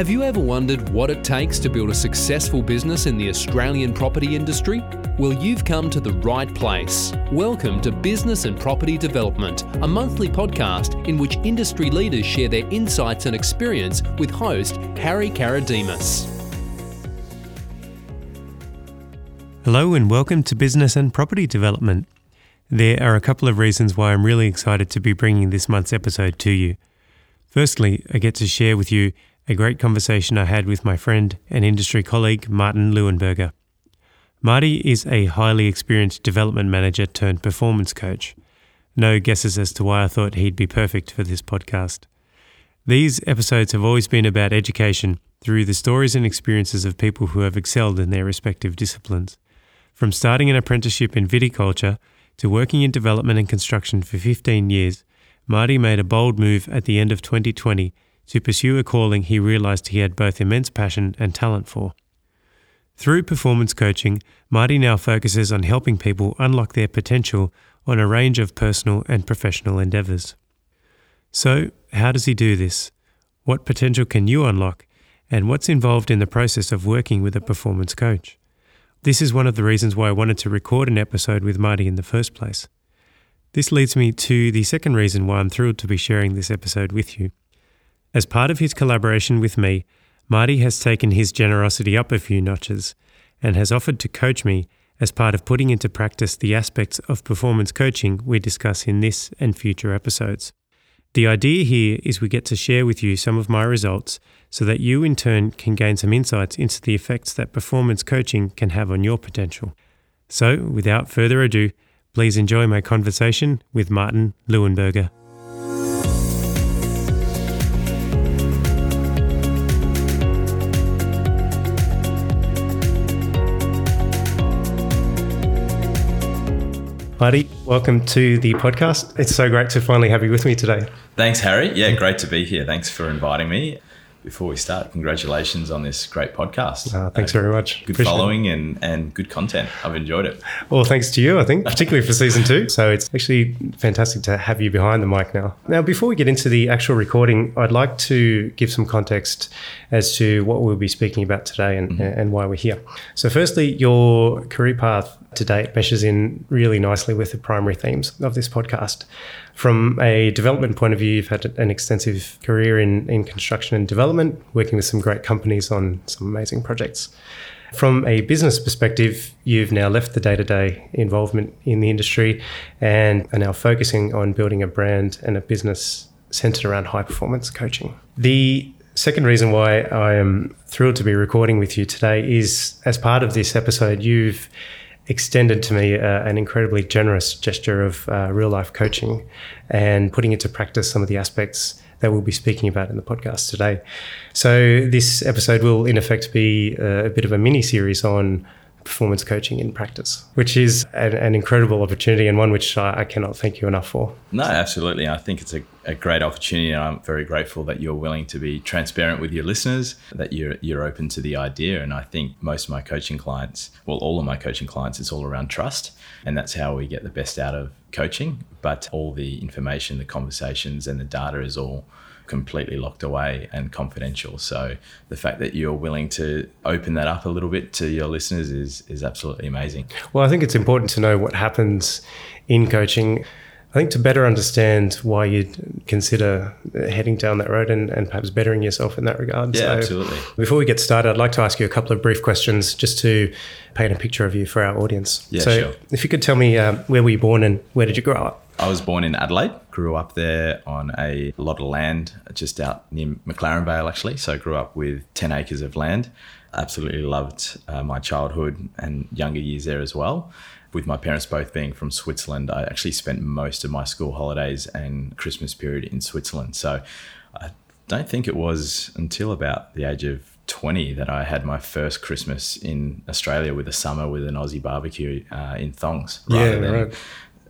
Have you ever wondered what it takes to build a successful business in the Australian property industry? Well, you've come to the right place. Welcome to Business and Property Development, a monthly podcast in which industry leaders share their insights and experience with host Harry Karadimas. Hello, and welcome to Business and Property Development. There are a couple of reasons why I'm really excited to be bringing this month's episode to you. Firstly, I get to share with you a great conversation I had with my friend and industry colleague, Martin Leuenberger. Marty is a highly experienced development manager turned performance coach. No guesses as to why I thought he'd be perfect for this podcast. These episodes have always been about education through the stories and experiences of people who have excelled in their respective disciplines. From starting an apprenticeship in viticulture to working in development and construction for 15 years, Marty made a bold move at the end of 2020 to pursue a calling he realized he had both immense passion and talent for. Through performance coaching, Marty now focuses on helping people unlock their potential on a range of personal and professional endeavors. So, how does he do this? What potential can you unlock? And what's involved in the process of working with a performance coach? This is one of the reasons why I wanted to record an episode with Marty in the first place. This leads me to the second reason why I'm thrilled to be sharing this episode with you. As part of his collaboration with me, Marty has taken his generosity up a few notches and has offered to coach me as part of putting into practice the aspects of performance coaching we discuss in this and future episodes. The idea here is we get to share with you some of my results so that you in turn can gain some insights into the effects that performance coaching can have on your potential. So, without further ado, please enjoy my conversation with Martin Leuenberger. Marty, welcome to the podcast. It's so great to finally have you with me today. Thanks, Harry. Yeah, great to be here. Thanks for inviting me. Before we start, congratulations on this great podcast. Uh, thanks uh, very much. Good Appreciate following and, and good content. I've enjoyed it. Well, thanks to you, I think, particularly for season two. So it's actually fantastic to have you behind the mic now. Now, before we get into the actual recording, I'd like to give some context as to what we'll be speaking about today and, mm-hmm. and why we're here. So, firstly, your career path to date meshes in really nicely with the primary themes of this podcast. From a development point of view, you've had an extensive career in, in construction and development, working with some great companies on some amazing projects. From a business perspective, you've now left the day to day involvement in the industry and are now focusing on building a brand and a business centered around high performance coaching. The second reason why I am thrilled to be recording with you today is as part of this episode, you've extended to me uh, an incredibly generous gesture of uh, real life coaching and putting into practice some of the aspects that we'll be speaking about in the podcast today. So, this episode will, in effect, be uh, a bit of a mini series on performance coaching in practice, which is an, an incredible opportunity and one which I, I, cannot thank you enough for. No, absolutely. I think it's a, a, great opportunity, and I'm very grateful that you're willing to be transparent with your listeners, that you're you're open to the idea. And I think most of my coaching clients, well, all of my coaching clients, it's all around trust, and that's how we get the best out of coaching. But all the information, the conversations, and the data is all completely locked away and confidential. So the fact that you're willing to open that up a little bit to your listeners is is absolutely amazing. Well, I think it's important to know what happens in coaching. I think to better understand why you'd consider heading down that road and, and perhaps bettering yourself in that regard. Yeah, so absolutely. Before we get started, I'd like to ask you a couple of brief questions just to paint a picture of you for our audience. Yeah, so sure. if you could tell me um, where were you born and where did you grow up? I was born in Adelaide, grew up there on a lot of land just out near McLaren Vale, actually. So I grew up with 10 acres of land. Absolutely loved uh, my childhood and younger years there as well. With my parents both being from Switzerland, I actually spent most of my school holidays and Christmas period in Switzerland. So I don't think it was until about the age of 20 that I had my first Christmas in Australia with a summer with an Aussie barbecue uh, in thongs rather yeah, than right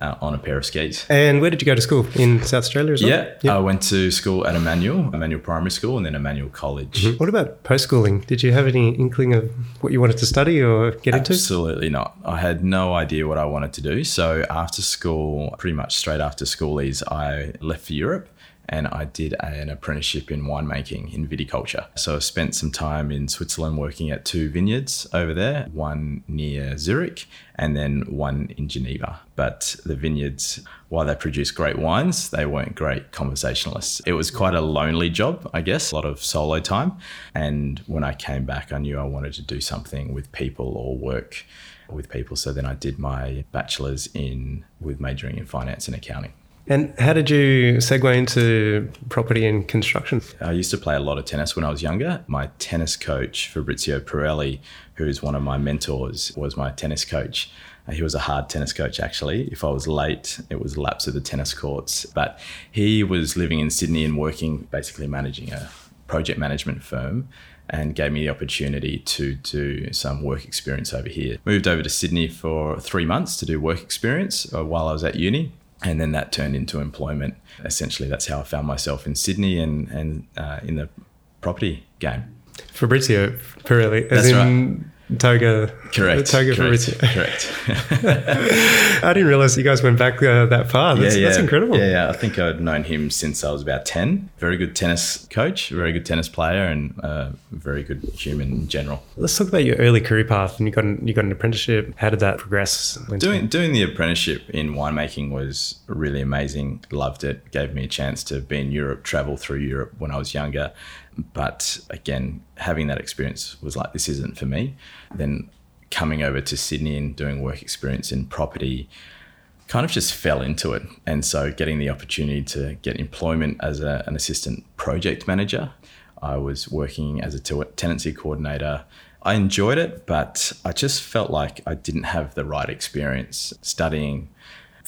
uh, on a pair of skis. And where did you go to school? In South Australia as well? Yeah, I went to school at Immanuel, Immanuel Primary School, and then Immanuel College. Mm-hmm. What about post schooling? Did you have any inkling of what you wanted to study or get into? Absolutely not. I had no idea what I wanted to do. So after school, pretty much straight after schoolies, I left for Europe and I did an apprenticeship in winemaking in viticulture. So I spent some time in Switzerland working at two vineyards over there, one near Zurich and then one in Geneva. But the vineyards, while they produced great wines, they weren't great conversationalists. It was quite a lonely job, I guess, a lot of solo time. And when I came back, I knew I wanted to do something with people or work with people. So then I did my bachelor's in with majoring in finance and accounting. And how did you segue into property and construction? I used to play a lot of tennis when I was younger. My tennis coach, Fabrizio Pirelli, who's one of my mentors, was my tennis coach. Uh, he was a hard tennis coach, actually. If I was late, it was laps of the tennis courts. But he was living in Sydney and working, basically managing a project management firm and gave me the opportunity to do some work experience over here. Moved over to Sydney for three months to do work experience uh, while I was at uni and then that turned into employment. Essentially, that's how I found myself in Sydney and and uh, in the property game. Fabrizio Pirelli, as That's in right. Toga. Correct. Toga correct. Fabrizio. Correct. I didn't realize you guys went back uh, that far. That's, that's incredible. Yeah, yeah. I think I'd known him since I was about 10. Very good tennis coach, very good tennis player, and uh, very good human in general. Let's talk about your early career path. And you got an, you got an apprenticeship. How did that progress? Doing doing the apprenticeship in winemaking was really amazing. Loved it. Gave me a chance to be in Europe, travel through Europe when I was younger. But again, having that experience was like this isn't for me. Then coming over to Sydney and doing work experience in property kind of just fell into it. And so getting the opportunity to get employment as a, an assistant project manager, I was working as a te- tenancy coordinator. I enjoyed it, but I just felt like I didn't have the right experience studying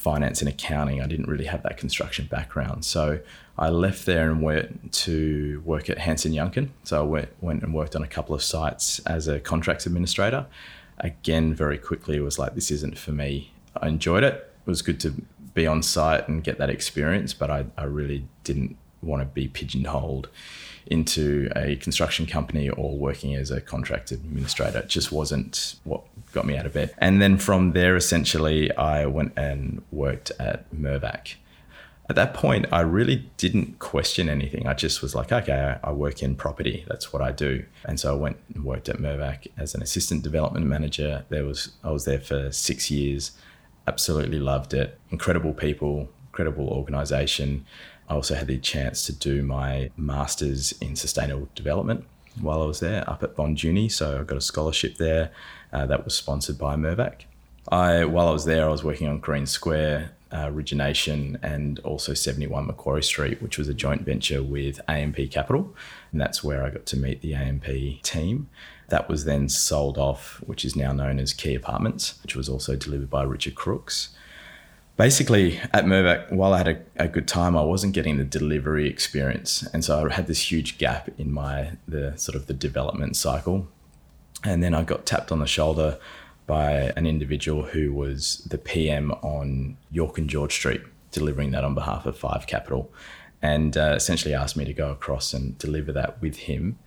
finance and accounting. I didn't really have that construction background. So I left there and went to work at Hanson Yuncken. So I went, went and worked on a couple of sites as a contracts administrator. Again, very quickly, it was like, this isn't for me. I enjoyed it. It was good to be on site and get that experience, but I, I really didn't want to be pigeonholed into a construction company or working as a contract administrator. It just wasn't what got me out of bed. And then from there, essentially, I went and worked at Mirvac. At that point, I really didn't question anything. I just was like, okay, I work in property. That's what I do. And so I went and worked at Mirvac as an assistant development manager. There was I was there for six years. Absolutely loved it. Incredible people, incredible organization. I also had the chance to do my master's in sustainable development while I was there up at Bond Uni. So I got a scholarship there uh, that was sponsored by Mirvac. I while I was there, I was working on Green Square uh, origination and also 71 Macquarie Street, which was a joint venture with AMP Capital, and that's where I got to meet the AMP team. That was then sold off, which is now known as Key Apartments, which was also delivered by Richard Crookes basically at Mirvac, while I had a, a, good time, I wasn't getting the delivery experience, and so I had this huge gap in my the sort of the development cycle. And then I got tapped on the shoulder by an individual who was the PM on York and George Street, delivering that on behalf of Fife Capital, and uh, essentially asked me to go across and deliver that with him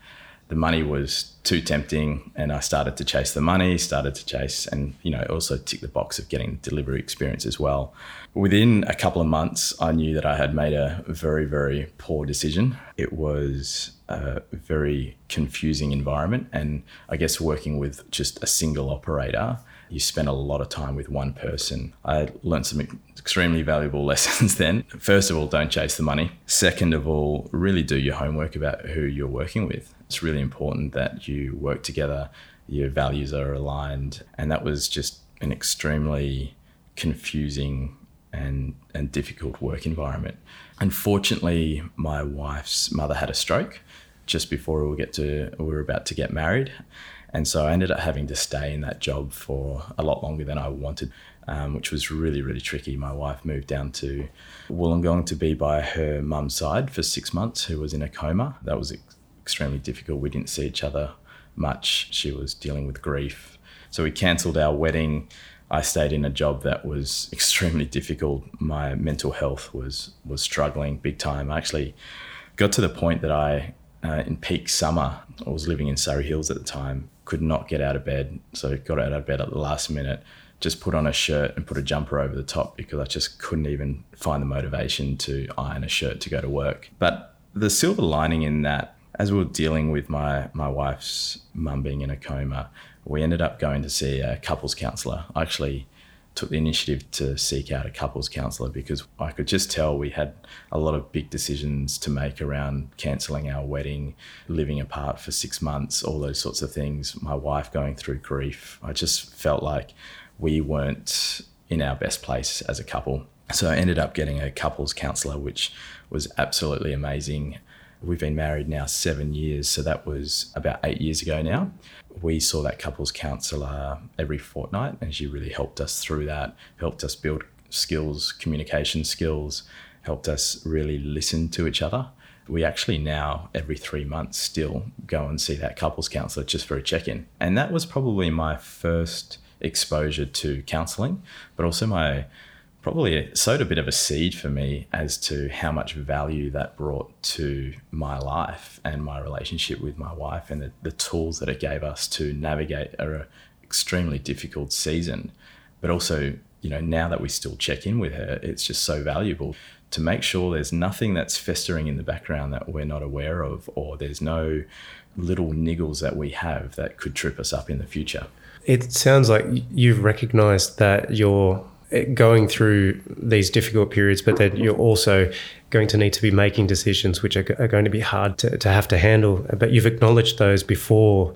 the money was too tempting and I started to chase the money, started to chase and you know also tick the box of getting delivery experience as well. Within a couple of months I knew that I had made a very very poor decision. It was a very confusing environment and I guess working with just a single operator you spend a lot of time with one person. I learned some extremely valuable lessons then. First of all, don't chase the money. Second of all, really do your homework about who you're working with it's really important that you work together, your values are aligned. And that was just an extremely confusing and, and difficult work environment. Unfortunately, my wife's mother had a stroke just before we get to we were about to get married. And so I ended up having to stay in that job for a lot longer than I wanted, um, which was really, really tricky. My wife moved down to Wollongong to be by her mum's side for six months, who was in a coma. That was extremely difficult. We didn't see each other much. She was dealing with grief. So we cancelled our wedding. I stayed in a job that was extremely difficult. My mental health was was struggling big time. I actually got to the point that I, uh, in peak summer, I was living in Surry Hills at the time, could not get out of bed. So got out of bed at the last minute, just put on a shirt and put a jumper over the top because I just couldn't even find the motivation to iron a shirt to go to work. But the silver lining in that, as we were dealing with my, my wife's mum being in a coma, we ended up going to see a couples counsellor. I actually took the initiative to seek out a couples counsellor because I could just tell we had a lot of big decisions to make around cancelling our wedding, living apart for six months, all those sorts of things. My wife going through grief. I just felt like we weren't in our best place as a couple. So I ended up getting a couples counsellor, which was absolutely amazing. We've been married now seven years, so that was about eight years ago now. We saw that couples counsellor every fortnight, and she really helped us through that, helped us build skills, communication skills, helped us really listen to each other. We actually now, every three months, still go and see that couples counsellor just for a check in. And that was probably my first exposure to counselling, but also my probably sowed a bit of a seed for me as to how much value that brought to my life and my relationship with my wife and the, the tools that it gave us to navigate a extremely difficult season. But also, you know, now that we still check in with her, it's just so valuable to make sure there's nothing that's festering in the background that we're not aware of, or there's no little niggles that we have that could trip us up in the future. It sounds like you've recognized that you're Eh, going through these difficult periods, but then you're also going to need to be making decisions which are, are going to be hard to, to have to handle. But you've acknowledged those before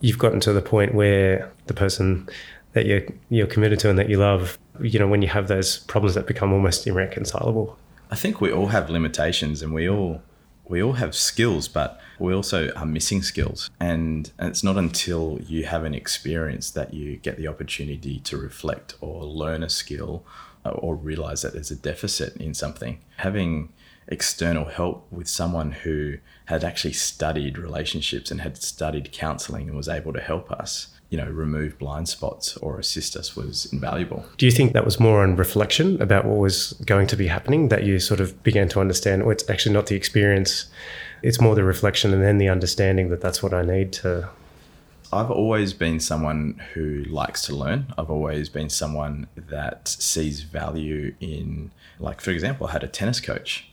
you've gotten to the point where the person that you're you're committed to and that you love, you know, when you have those problems that become almost irreconcilable. I think we all have limitations and we all we all have skills, but we also are missing skills. And, and it's not until you have an experience that you get the opportunity to reflect or learn a skill uh, or realize that there's a deficit in something. Having external help with someone who had actually studied relationships and had studied counseling and was able to help us you know, remove blind spots or assist us was invaluable. Do you think that was more on reflection about what was going to be happening that you sort of began to understand, well, it's actually not the experience, it's more the reflection and then the understanding that that's what I need to. I've always been someone who likes to learn. I've always been someone that sees value in, like, for example, I had a tennis coach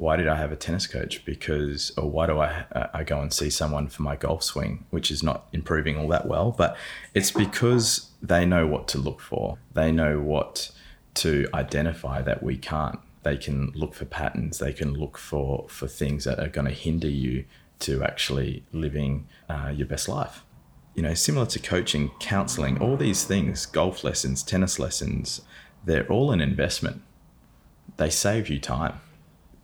why did I have a tennis coach? Because, or why do I, uh, I go and see someone for my golf swing, which is not improving all that well, but it's because they know what to look for. They know what to identify that we can't. They can look for patterns. They can look for, for things that are going to hinder you to actually living uh, your best life. You know, similar to coaching, counseling, all these things, golf lessons, tennis lessons, they're all an investment. They save you time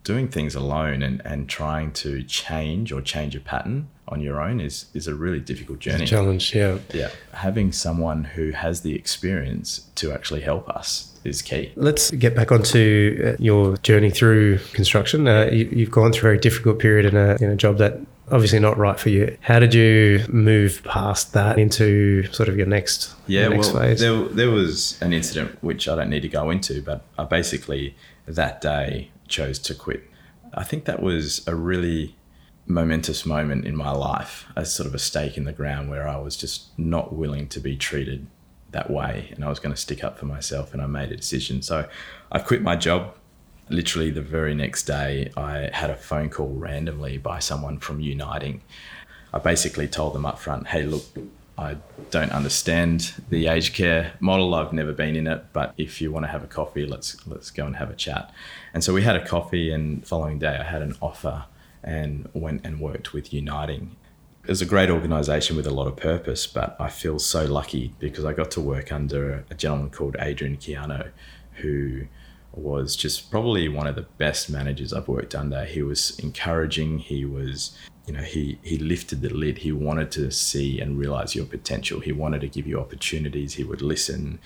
doing things alone and, and trying to change or change a pattern on your own is is a really difficult journey. A challenge, yeah. Yeah. Having someone who has the experience to actually help us is key. Let's get back onto uh, your journey through construction. Uh, you, have gone through a very difficult period in a, in a job that obviously not right for you. How did you move past that into sort of your next yeah your next well phase? There, there was an incident which I don't need to go into, but I basically that day chose to quit. I think that was a really momentous moment in my life as sort of a stake in the ground where I was just not willing to be treated that way and I was going to stick up for myself and I made a decision. So I quit my job. Literally the very next day, I had a phone call randomly by someone from Uniting. I basically told them up front, hey, look, I don't understand the aged care model. I've never been in it, but if you want to have a coffee, let's let's go and have a chat. And so we had a coffee, and following day I had an offer and went and worked with Uniting. It was a great organisation with a lot of purpose, but I feel so lucky because I got to work under a gentleman called Adrian Chiano, who was just probably one of the best managers I've worked under. He was encouraging. He was you know he he lifted the lid. He wanted to see and realize your potential. He wanted to give you opportunities. He would listen.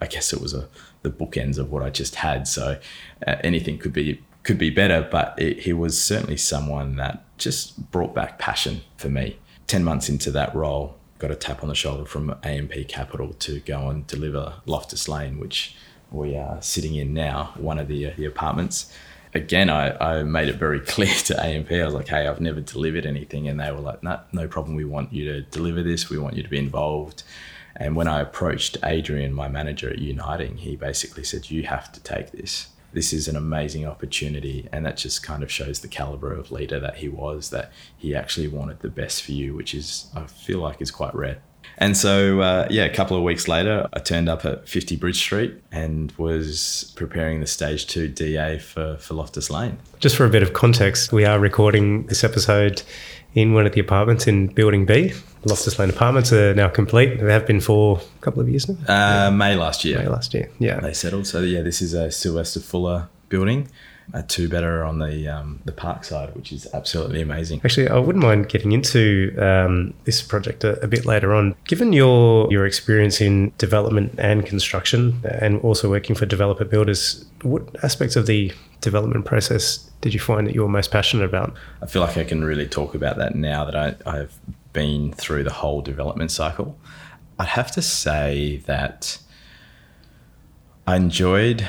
I guess it was a the bookends of what i just had. So uh, anything could be could be better but it, he was certainly someone that just brought back passion for me 10 months into that role got a tap on the shoulder from amp capital to go and deliver loftus lane which we are sitting in now one of the, uh, the apartments again, I, I made it very clear to AMP. I was like, hey, I've never delivered anything. And they were like, no, no problem. We want you to deliver this. We want you to be involved. And when I approached Adrian, my manager at Uniting, he basically said, You have to take this. This is an amazing opportunity. And that just kind of shows the caliber of leader that he was, that he actually wanted the best for you, which is, I feel like, is quite rare. And so, uh, yeah, a couple of weeks later, I turned up at 50 Bridge Street and was preparing the stage two DA for, for Loftus Lane. Just for a bit of context, we are recording this episode in one of the apartments in Building B. Loftus Lane apartments are now complete. They have been for a couple of years now. Uh, May last year. May last year, yeah. They settled. So, yeah, this is a Sylvester Fuller building a two better on the um, the park side, which is absolutely amazing. Actually, I wouldn't mind getting into um, this project a, a, bit later on. Given your your experience in development and construction, and also working for developer builders, what aspects of the development process did you find that you were most passionate about? I feel like I can really talk about that now that I, I've been through the whole development cycle. I'd have to say that I enjoyed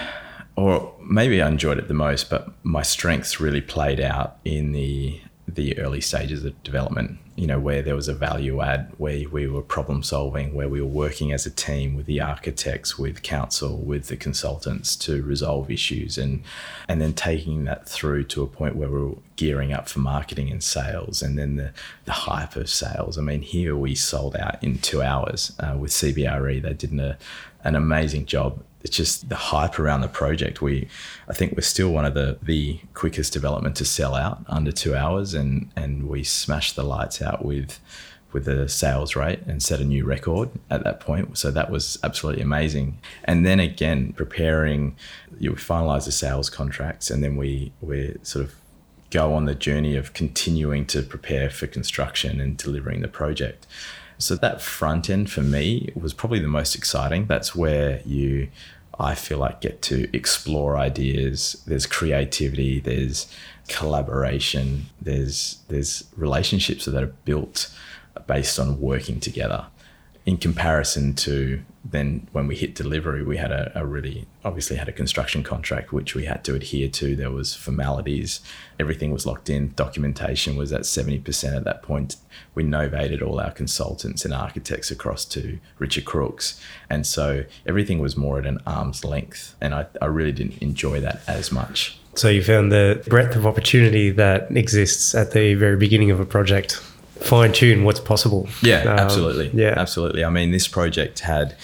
or maybe I enjoyed it the most, but my strengths really played out in the the early stages of development. You know, where there was a value add, where we were problem solving, where we were working as a team with the architects, with council, with the consultants to resolve issues, and and then taking that through to a point where we we're gearing up for marketing and sales, and then the the hype of sales. I mean, here we sold out in two hours uh, with CBRE. They did an, an amazing job it's just the hype around the project. We, I think we're still one of the the quickest development to sell out under two hours, and and we smashed the lights out with with the sales rate and set a new record at that point. So that was absolutely amazing. And then again, preparing, you finalize the sales contracts, and then we we sort of go on the journey of continuing to prepare for construction and delivering the project. So that front end for me was probably the most exciting. That's where you, I feel like, get to explore ideas. There's creativity. There's collaboration. There's there's relationships that are built based on working together. In comparison to then when we hit delivery, we had a, a, really obviously had a construction contract which we had to adhere to. There was formalities, everything was locked in. Documentation was at seventy percent at that point. We novated all our consultants and architects across to Richard Crookes, and so everything was more at an arm's length. And I, I really didn't enjoy that as much. So you found the breadth of opportunity that exists at the very beginning of a project fine tune what's possible. Yeah, um, absolutely. Yeah, absolutely. I mean, this project had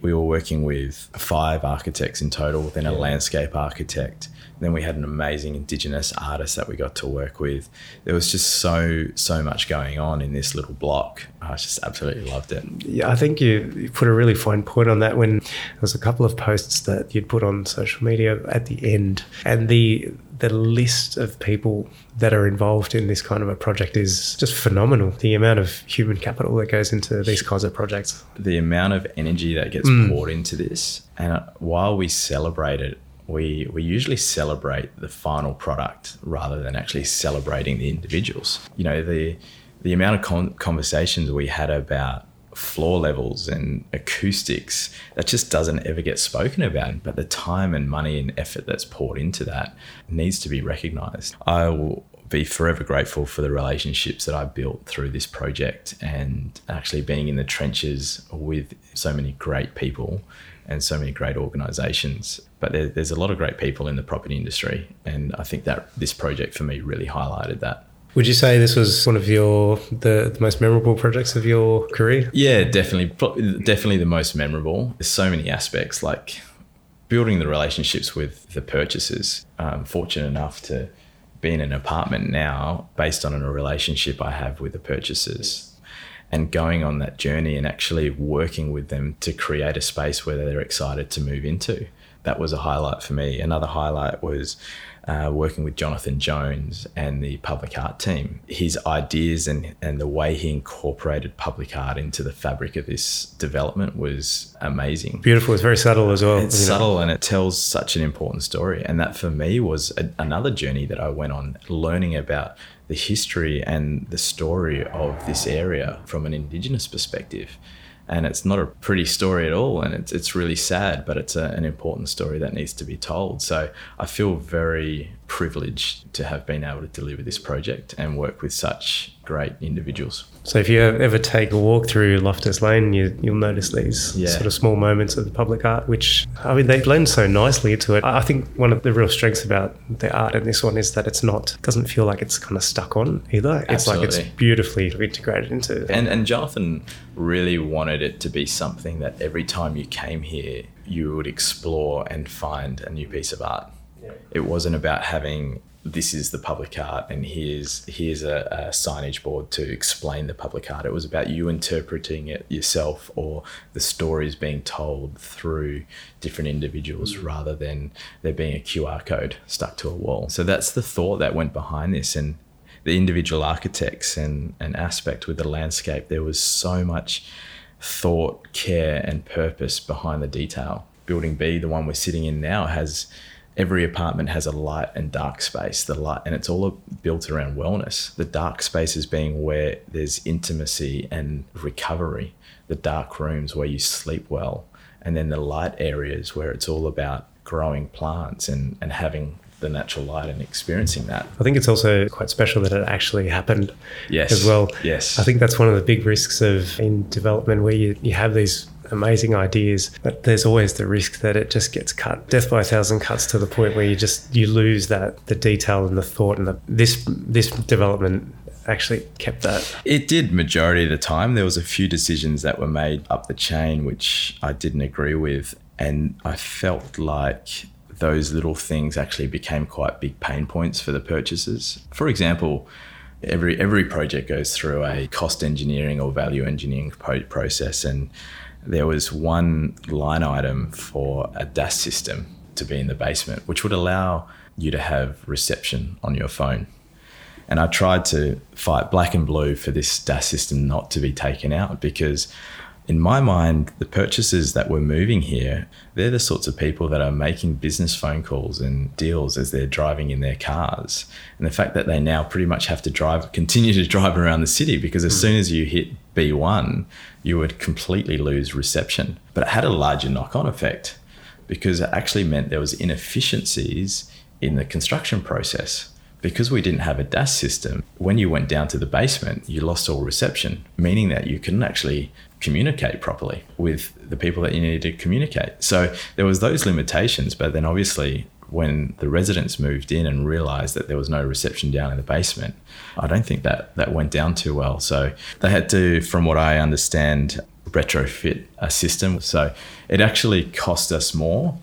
we were working with five architects in total, then a yeah. landscape architect. Then we had an amazing Indigenous artist that we got to work with. There was just so so much going on in this little block. I just absolutely loved it. Yeah, I think you, you put a really fine point on that when there was a couple of posts that you'd put on social media at the end, and the the list of people that are involved in this kind of a project is just phenomenal. The amount of human capital that goes into these kinds of projects, the amount of energy that gets mm. poured into this, and while we celebrate it, we we usually celebrate the final product rather than actually celebrating the individuals. You know, the the amount of con- conversations we had about floor levels and acoustics that just doesn't ever get spoken about but the time and money and effort that's poured into that needs to be recognized i will be forever grateful for the relationships that I built through this project and actually being in the trenches with so many great people and so many great organizations. But there, there's a lot of great people in the property industry. And I think that this project for me really highlighted that. Would you say this was one of your the, the, most memorable projects of your career? Yeah, definitely, definitely the most memorable. There's so many aspects like building the relationships with the purchasers. I'm fortunate enough to be in an apartment now based on a relationship I have with the purchasers and going on that journey and actually working with them to create a space where they're excited to move into. That was a highlight for me. Another highlight was uh, working with Jonathan Jones and the public art team. His ideas and, and the way he incorporated public art into the fabric of this development was amazing. Beautiful. It's very subtle as well. It's subtle know? and it tells such an important story. And that for me was a, another journey that I went on learning about the history and the story of this area from an Indigenous perspective. And it's not a pretty story at all and it's, it's really sad but it's a, an important story that needs to be told. So i feel very privileged to have been able to deliver this project and work with such great individuals. So if you ever take a walk through Loftus Lane, you, you'll notice these Yeah. sort of small moments of the public art, which I mean they blend so nicely to it. I I think one of the real strengths about the art in this one is that it's not doesn't feel like it's kind of stuck on either. It's like it's beautifully integrated into. And and Jonathan really wanted it to be something that every time you came here, you would explore and find a new piece of art. It wasn't about having this is the public art and here's here's a, a signage board to explain the public art. It was about you interpreting it yourself or the stories being told through different individuals mm. rather than there being a QR code stuck to a wall. So that's the thought that went behind this and the individual architects and an aspect with the landscape, there was so much thought, care, and purpose behind the detail. Building B, the one we're sitting in now, has every apartment has a light and dark space. The light, and it's all built around wellness. The dark spaces being where there's intimacy and recovery. The dark rooms where you sleep well, and then the light areas where it's all about growing plants and and having the natural light and experiencing that. I think it's also quite special that it actually happened Yes. as well. Yes. I think that's one of the big risks of in development where you, you have these amazing ideas, but there's always the risk that it just gets cut. Death by a thousand cuts to the point where you just you lose that the detail and the thought and the this this development actually kept that. It did majority of the time. There was a few decisions that were made up the chain which I didn't agree with, and I felt like those little things actually became quite big pain points for the purchasers. For example, every every project goes through a cost engineering or value engineering pro- process, and there was one line item for a DAS system to be in the basement, which would allow you to have reception on your phone. And I tried to fight black and blue for this DAS system not to be taken out because, in my mind, the purchasers that were moving here, they're the sorts of people that are making business phone calls and deals as they're driving in their cars. And the fact that they now pretty much have to drive, continue to drive around the city because as hmm. soon as you hit B1, you would completely lose reception. But it had a larger knock on effect because it actually meant there was inefficiencies in the construction process because we didn't have a DAS system, when you went down to the basement, you lost all reception, meaning that you couldn't actually communicate properly with the people that you needed to communicate. So there was those limitations, but then obviously when the residents moved in and realized that there was no reception down in the basement, I don't think that that went down too well. So they had to, from what I understand, retrofit a system. So it actually cost us more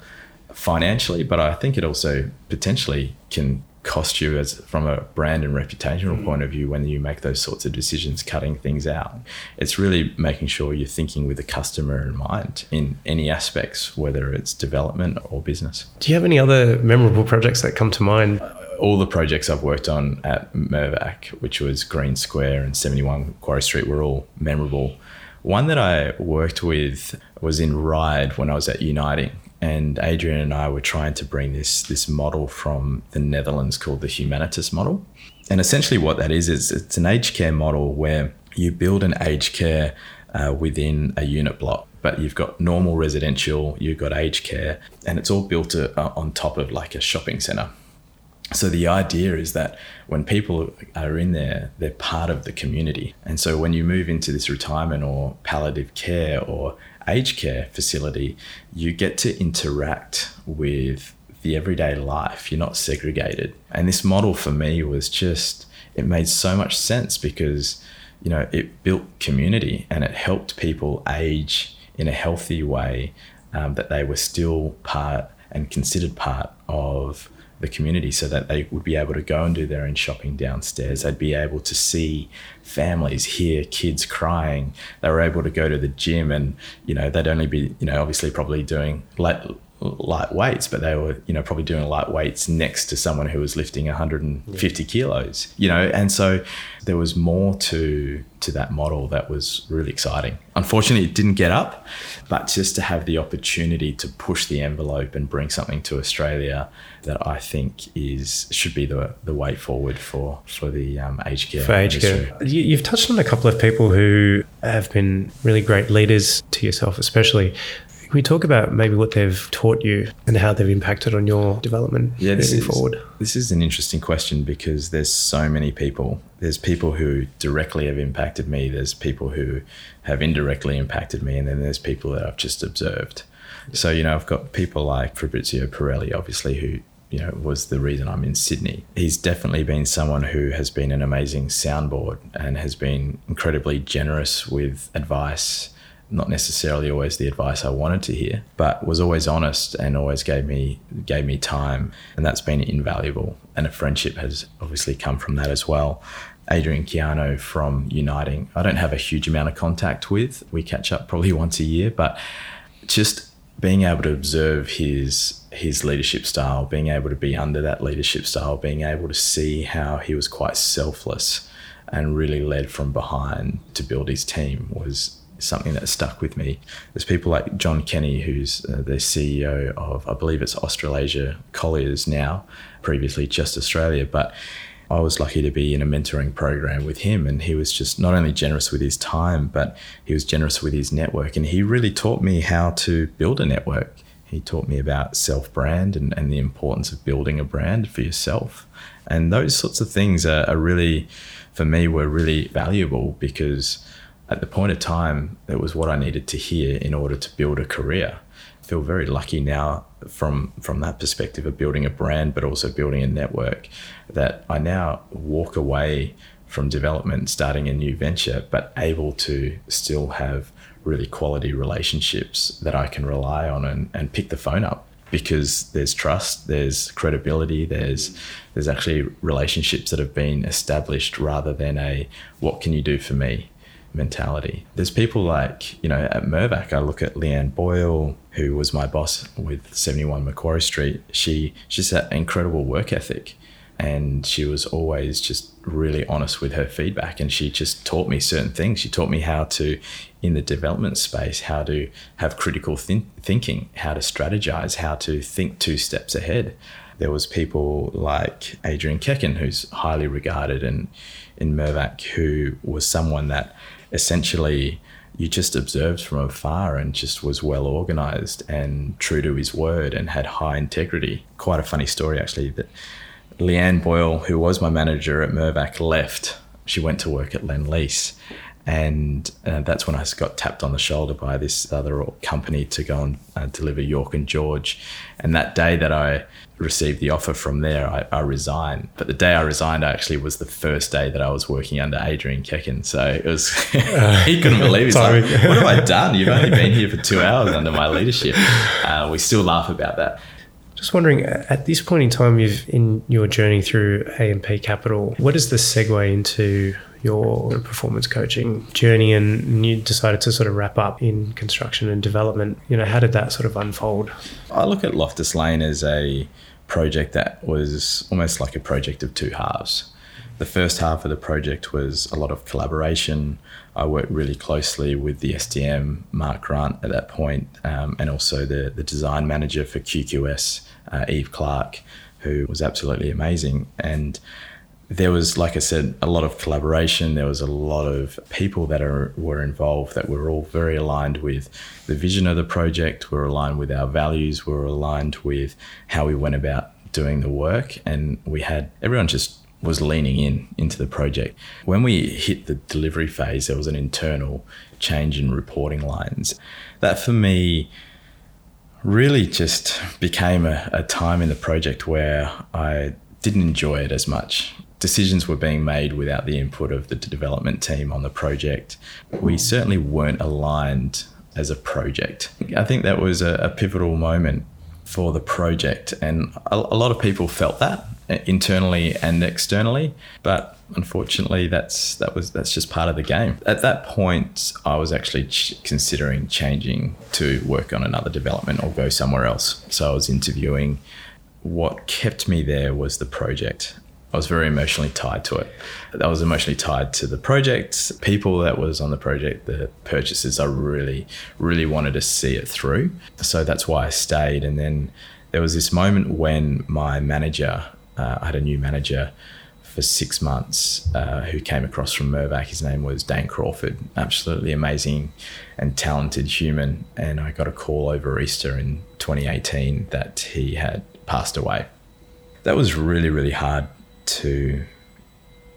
financially, but I think it also potentially can cost you as from a brand and reputational mm. point of view when you make those sorts of decisions cutting things out it's really making sure you're thinking with the customer in mind in any aspects whether it's development or business Do you have any other memorable projects that come to mind? all the projects I've worked on at Mirvac, which was Green Square and 71 Quarry Street, were all memorable. One that I worked with was in Ryde when I was at Uniting, and Adrian and I were trying to bring this this model from the Netherlands called the Humanitas model. And essentially, what that is is it's an aged care model where you build an aged care uh, within a unit block, but you've got normal residential, you've got aged care, and it's all built uh, on top of like a shopping center. So the idea is that when people are in there, they're part of the community. And so when you move into this retirement or palliative care or aged care facility, you get to interact with the everyday life. You're not segregated. And this model for me was just, it made so much sense because, you know, it built community and it helped people age in a healthy way um, that they were still part and considered part of the community so that they would be able to go and do their own shopping downstairs. They'd be able to see families, hear kids crying. They were able to go to the gym and, you know, they'd only be, you know, obviously probably doing light, light weights, but they were, you know, probably doing light weights next to someone who was lifting 150 kilos, you know, and so there was more to to that model that was really exciting. Unfortunately, it didn't get up, but just to have the opportunity to push the envelope and bring something to Australia that I think is should be the the way forward for for the um, aged care for aged care. You've touched on a couple of people who have been really great leaders to yourself, especially. We talk about maybe what they've taught you and how they've impacted on your development yeah, this is, forward? This is an interesting question because there's so many people. There's people who directly have impacted me. There's people who have indirectly impacted me, and then there's people that I've just observed. So you know, I've got people like Fabrizio Pirelli, obviously, who you know was the reason I'm in Sydney. He's definitely been someone who has been an amazing soundboard and has been incredibly generous with advice not necessarily always the advice I wanted to hear, but was always honest and always gave me gave me time, and that's been invaluable. And a friendship has obviously come from that as well. Adrian Chiano from Uniting, I don't have a huge amount of contact with. We catch up probably once a year, but just being able to observe his his leadership style, being able to be under that leadership style, being able to see how he was quite selfless and really led from behind to build his team was something that stuck with me. There's people like John Kenny, who's uh, the CEO of, I believe it's Australasia Colliers now, previously just Australia, but I was lucky to be in a mentoring program with him, and he was just not only generous with his time, but he was generous with his network. And he really taught me how to build a network. He taught me about self brand and, and the importance of building a brand for yourself. And those sorts of things are, are really, for me, were really valuable because at the point of time, it was what I needed to hear in order to build a career. I feel very lucky now from from that perspective of building a brand, but also building a network. That I now walk away from development, starting a new venture, but able to still have really quality relationships that I can rely on and, and pick the phone up because there's trust, there's credibility, there's there's actually relationships that have been established rather than a what can you do for me mentality. There's people like, you know, at Mirvac, I look at Leanne Boyle, who was my boss with 71 Macquarie Street. She she's an incredible work ethic and she was always just really honest with her feedback and she just taught me certain things she taught me how to in the development space how to have critical th- thinking how to strategize how to think two steps ahead there was people like adrian kekin who's highly regarded and in Mirvac who was someone that essentially you just observed from afar and just was well organized and true to his word and had high integrity. Quite a funny story, actually, that Leanne Boyle, who was my manager at Mirvac, left. She went to work at Lendlease and uh, that's when I got tapped on the shoulder by this other company to go and uh, deliver York and George. And that day that I received the offer from there, I, I, resigned. But the day I resigned, actually was the first day that I was working under Adrian Kekin. So it was he couldn't believe it. Like, what have I done? You've only been here for two hours under my leadership. Uh, we still laugh about that. Just wondering, uh, at this point in time, you've in your journey through AMP Capital, what is the segue into your performance coaching journey and you decided to sort of wrap up in construction and development, you know, how did that sort of unfold? I look at Loftus Lane as a project that was almost like a project of two halves. The first half of the project was a lot of collaboration. I worked really closely with the SDM, Mark Grant, at that point, um, and also the, the design manager for QQS, uh, Eve Clark, who was absolutely amazing. And there was, like I said, a lot of collaboration. There was a lot of people that are, were involved that were all very aligned with the vision of the project, were aligned with our values, were aligned with how we went about doing the work. And we had everyone just was leaning in into the project. When we hit the delivery phase, there was an internal change in reporting lines. That for me really just became a, a time in the project where I didn't enjoy it as much decisions were being made without the input of the development team on the project. We certainly weren't aligned as a project. I think that was a, a pivotal moment for the project, and a, a, lot of people felt that Uh, internally and externally. But unfortunately, that's that was that's just part of the game. At that point, I was actually ch- considering changing to work on another development or go somewhere else. So I was interviewing. What kept me there was the project I was very emotionally tied to it. I was emotionally tied to the project, people that was on the project, the purchases. I really, really wanted to see it through. So that's why I stayed. And then there was this moment when my manager, uh, I had a new manager for six months uh, who came across from Mirvac. His name was Dan Crawford, absolutely amazing and talented human. And I got a call over Easter in 2018 that he had passed away. That was really, really hard to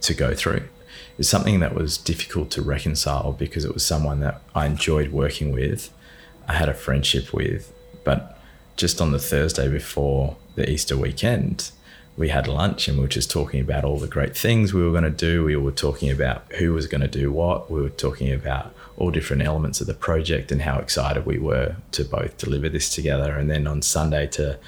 to go through. It's something that was difficult to reconcile because it was someone that I enjoyed working with, I had a friendship with, but just on the Thursday before the Easter weekend, we had lunch and we were just talking about all the great things we were going to do. We were talking about who was going to do what. We were talking about all different elements of the project and how excited we were to both deliver this together. And then on Sunday to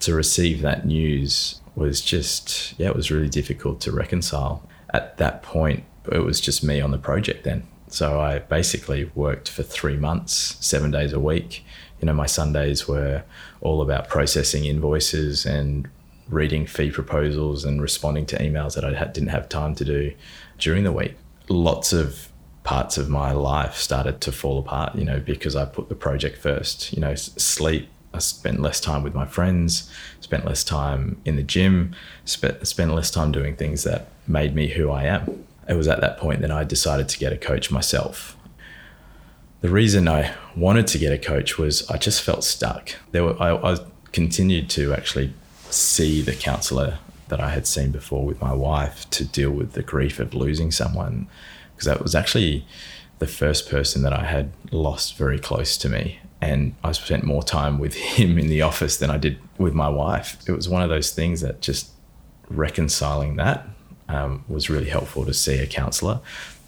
to receive that news was just yeah, it was really difficult to reconcile. At that point, it was just me on the project then. So I basically worked for three months, seven days a week. You know, my Sundays were all about processing invoices and reading fee proposals and responding to emails that I didn't have time to do during the week. Lots of parts of my life started to fall apart, you know, because I put the project first. You know, sleep. I spent less time with my friends, spent less time in the gym, spent, spent less time doing things that made me who I am. It was at that point that I decided to get a coach myself. The reason I wanted to get a coach was I just felt stuck. There were, I, I continued to actually see the counselor that I had seen before with my wife to deal with the grief of losing someone, because that was actually the first person that I had lost very close to me. And I spent more time with him in the office than I did with my wife. It was one of those things that just reconciling that um, was really helpful to see a counselor.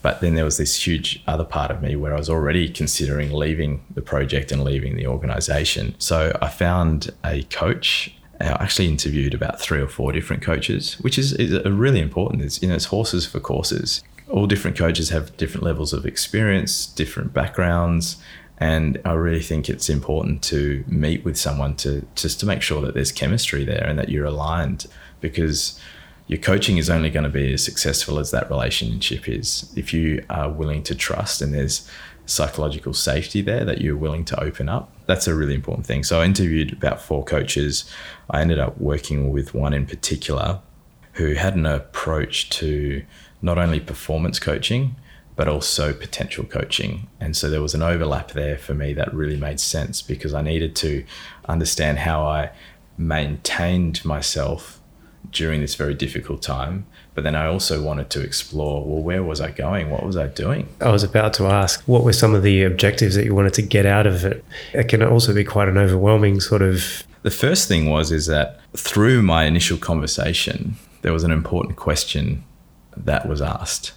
But then there was this huge other part of me where I was already considering leaving the project and leaving the organization. So I found a coach actually interviewed about three or four different coaches, which is, is really important. It's, you know, it's horses for courses. All different coaches have different levels of experience, different backgrounds, and I really think it's important to meet with someone to just to make sure that there's chemistry there and that you're aligned because your coaching is only going to be as successful as that relationship is if you are willing to trust and there's psychological safety there that you're willing to open up. That's a really important thing. So I interviewed about four coaches. I ended up working with one in particular who had an approach to not only performance coaching, but also potential coaching. And so there was an overlap there for me that really made sense because I needed to understand how I maintained myself during this very difficult time. But then I also wanted to explore well, where was I going? What was I doing? I was about to ask, what were some of the objectives that you wanted to get out of it? It can also be quite an overwhelming sort of. The first thing was is that through my initial conversation, there was an important question that was asked.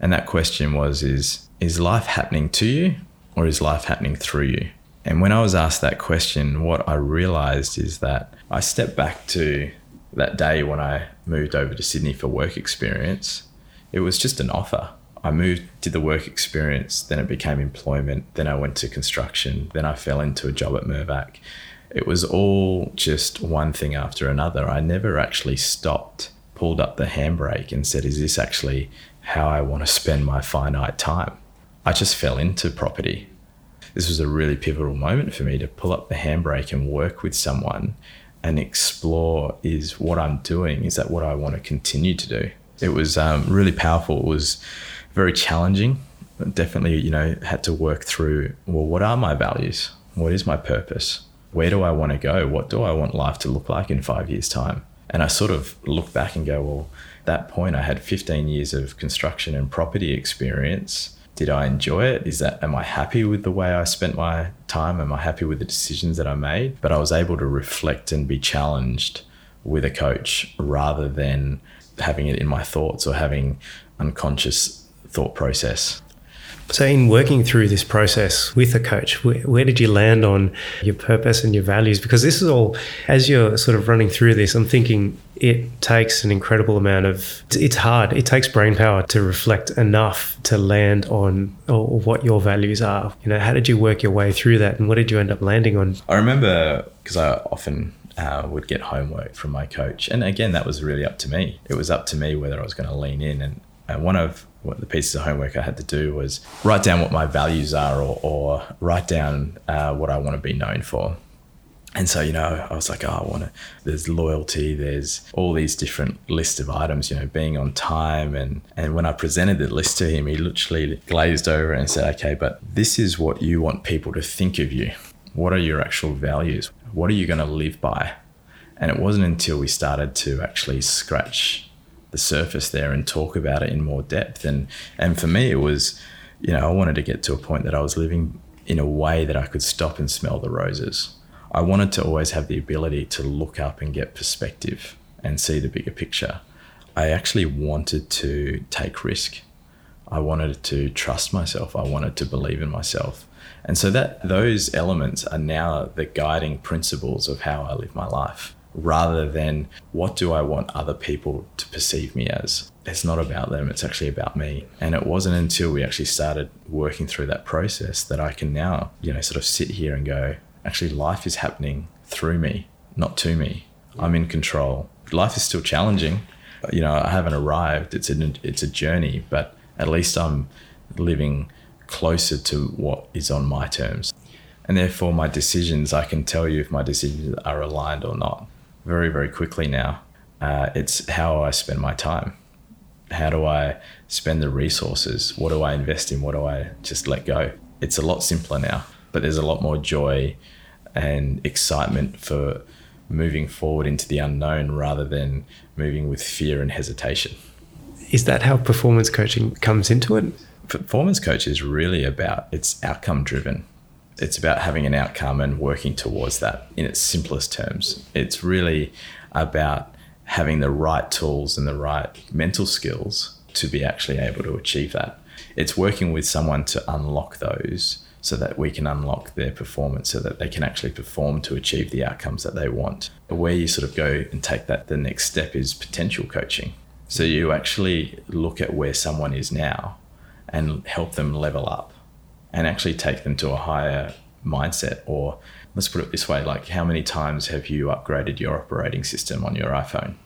And that question was is is life happening to you or is life happening through you? And when I was asked that question, what I realized is that I stepped back to that day when I moved over to Sydney for work experience, it was just an offer. I moved, did the work experience, then it became employment, then I went to construction, then I fell into a job at Mirvac. It was all just one thing after another. I never actually stopped, pulled up the handbrake, and said, Is this actually how I want to spend my finite time? I just fell into property. This was a really pivotal moment for me to pull up the handbrake and work with someone and explore is what I'm doing. Is that what I want to continue to do? It was um, really powerful. It was very challenging. Definitely, you know, had to work through. Well, what are my values? What is my purpose? Where do I want to go? What do I want life to look like in five years' time? And I sort of look back and go, well, that point I had 15 years of construction and property experience did I enjoy it? Is that am I happy with the way I spent my time? Am I happy with the decisions that I made? But I was able to reflect and be challenged with a coach rather than having it in my thoughts or having unconscious thought process. So, in working through this process with a coach, where, where, did you land on your purpose and your values? Because this is all, as you're sort of running through this, I'm thinking it takes an incredible amount of, it's hard. It takes brain power to reflect enough to land on or what your values are. You know, how did you work your way through that and what did you end up landing on? I remember because I often uh, would get homework from my coach. And again, that was really up to me. It was up to me whether I was going to lean in. And, and one of what the pieces of homework I had to do was write down what my values are or, or write down uh, what I want to be known for. And so, you know, I was like, oh, I want to, there's loyalty, there's all these different list of items, you know, being on time. And, and when I presented the list to him, he literally glazed over and said, okay, but this is what you want people to think of you. What are your actual values? What are you going to live by? And it wasn't until we started to actually scratch the surface there and talk about it in more depth. And, and for me, it was, you know, I wanted to get to a point that I was living in a way that I could stop and smell the roses I wanted to always have the ability to look up and get perspective and see the bigger picture. I actually wanted to take risk. I wanted to trust myself. I wanted to believe in myself. And so that those elements are now the guiding principles of how I live my life rather than what do I want other people to perceive me as. It's not about them, it's actually about me. And it wasn't until we actually started working through that process that I can now, you know, sort of sit here and go, actually life is happening through me, not to me. I'm in control. Life is still challenging. You know, I haven't arrived. It's a it's a journey, but at least I'm living closer to what is on my terms. And therefore my decisions, I can tell you if my decisions are aligned or not very, very quickly now. Uh, it's how I spend my time. How do I spend the resources? What do I invest in? What do I just let go? It's a lot simpler now, but there's a lot more joy and excitement for moving forward into the unknown rather than moving with fear and hesitation. Is that how performance coaching comes into it? Performance coach is really about it's outcome driven. It's about having an outcome and working towards that in its simplest terms. It's really about having the right tools and the right mental skills to be actually able to achieve that. It's working with someone to unlock those so that we can unlock their performance so that they can actually perform to achieve the outcomes that they want. Where you sort of go and take that, the next step is potential coaching. So you actually look at where someone is now and help them level up and actually take them to a higher mindset. Or let's put it this way like how many times have you upgraded your operating system on your iphone?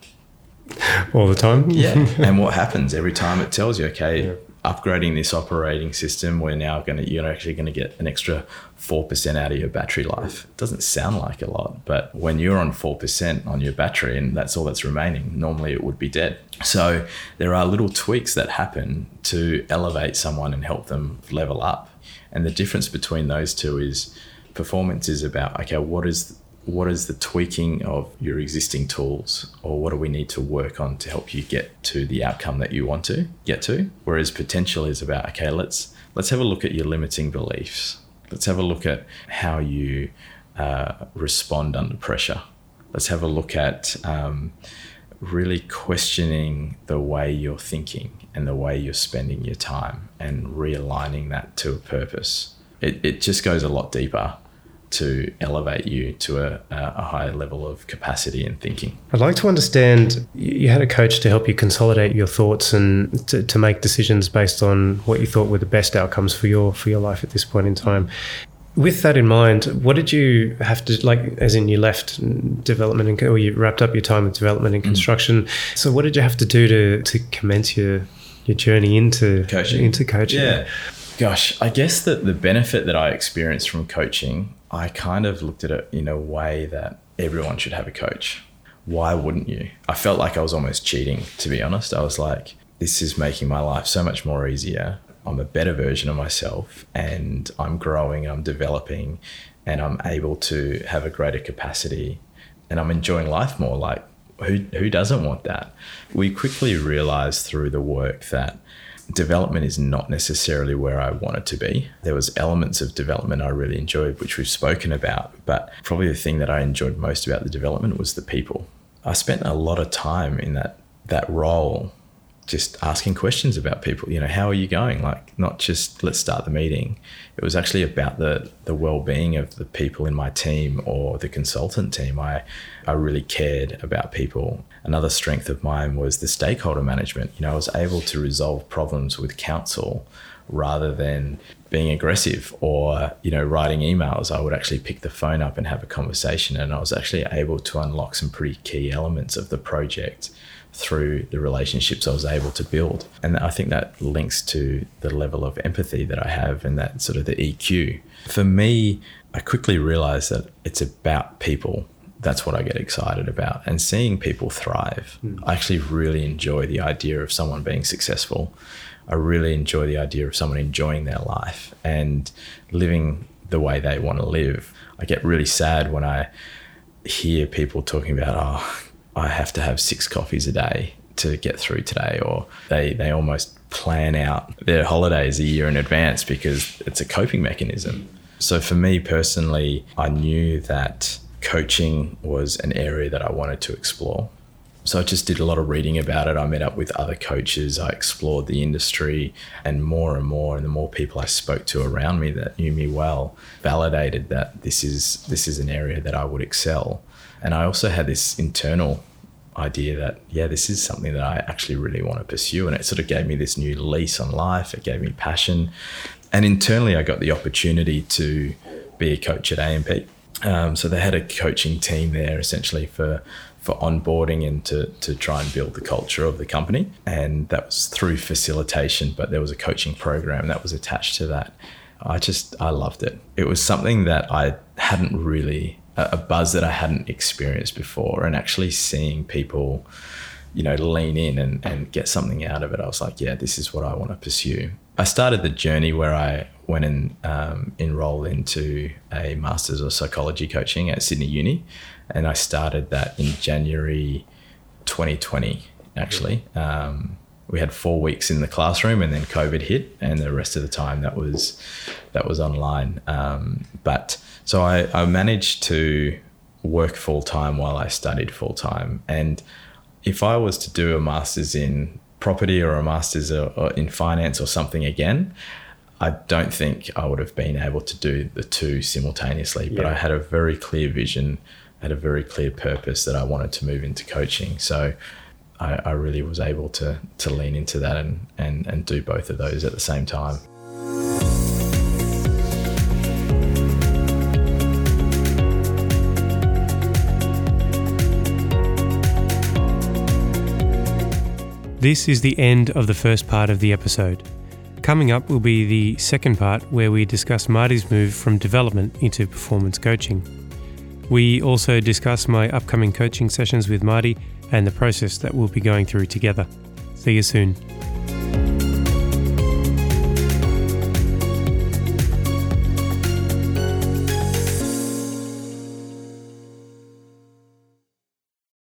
All the time? Yeah. And what happens every time it tells you okay yeah upgrading this operating system, we're now going to, you're actually going to get an extra 4% out of your battery life. It doesn't sound like a lot, but when you're on 4% on your battery and that's all that's remaining, normally it would be dead. So there are little tweaks that happen to elevate someone and help them level up. And the difference between those two is performance is about, okay, what is what is the tweaking of your existing tools or what do we need to work on to help you get to the outcome that you want to get to? Whereas potential is about okay let's let's have a look at your limiting beliefs. Let's have a look at how you uh, respond under pressure. Let's have a look at um, really questioning the way you're thinking and the way you're spending your time and realigning that to a purpose. It, it just goes a lot deeper to elevate you to a, a higher level of capacity and thinking. I'd like to understand you had a coach to help you consolidate your thoughts and to, to make decisions based on what you thought were the best outcomes for your for your life at this point in time. With that in mind, what did you have to like? As in, you left development and or you wrapped up your time with development and mm. construction. Mm. So, what did you have to do to to commence your your journey into coaching? Into coaching, yeah. Gosh, I guess that the benefit that I experienced from coaching I kind of looked at it in a way that everyone should have a coach. Why wouldn't you? I felt like I was almost cheating, to be honest. I was like, this is making my life so much more easier. I'm a better version of myself and I'm growing, I'm developing, and I'm able to have a greater capacity and I'm enjoying life more. Like, who, who doesn't want that? We quickly realized through the work that development is not necessarily where I wanted to be. There was elements of development I really enjoyed, which we've spoken about, but probably the thing that I enjoyed most about the development was the people. I spent a lot of time in that that role just asking questions about people. You know, how are you going? Like, not just let's start the meeting. It was actually about the the well being of the people in my team or the consultant team. I I really cared about people. Another strength of mine was the stakeholder management. You know, I was able to resolve problems with council rather than being aggressive or you know writing emails i would actually pick the phone up and have a conversation and i was actually able to unlock some pretty key elements of the project through the relationships I was able to build. And I think that links to the level of empathy that I have and that sort of the EQ. For me, I quickly realized that it's about people. That's what I get excited about. And seeing people thrive. Mm. I actually really enjoy the idea of someone being successful. I really enjoy the idea of someone enjoying their life and living the way they want to live. I get really sad when I hear people talking about, oh, I have to have six coffees a day to get through today, or they, they almost plan out their holidays a year in advance because it's a coping mechanism. So for me personally, I knew that coaching was an area that I wanted to explore. So I just did a lot of reading about it. I met up with other coaches. I explored the industry, and more and more, and the more people I spoke to around me that knew me well, validated that this is this is an area that I would excel. And I also had this internal idea that yeah, this is something that I actually really want to pursue, and it sort of gave me this new lease on life. It gave me passion, and internally, I got the opportunity to be a coach at AMP. Um, so they had a coaching team there essentially for for onboarding and to, to try and build the culture of the company. And that was through facilitation, but there was a coaching program that was attached to that. I just, I loved it. It was something that I hadn't really, a buzz that I hadn't experienced before. And actually seeing people, you know, lean in and, and get something out of it, I was like, yeah, this is what I want to pursue. I started the journey where I went and um, enrolled into a master's of psychology coaching at Sydney Uni and I started that in January 2020. Actually, um, we had four weeks in the classroom, and then COVID hit, and the rest of the time that was that was online. Um, but so I, I managed to work full time while I studied full time, and if I was to do a master's in property or a master's in finance or something again, I don't think I would have been able to do the two simultaneously. Yeah. But I had a very clear vision had a very clear purpose that I wanted to move into coaching. So I, I really was able to to lean into that and, and and do both of those at the same time. This is the end of the first part of the episode. Coming up will be the second part where we discuss Marty's move from development into performance coaching. We also discuss my upcoming coaching sessions with Marty and the process that we'll be going through together. See you soon.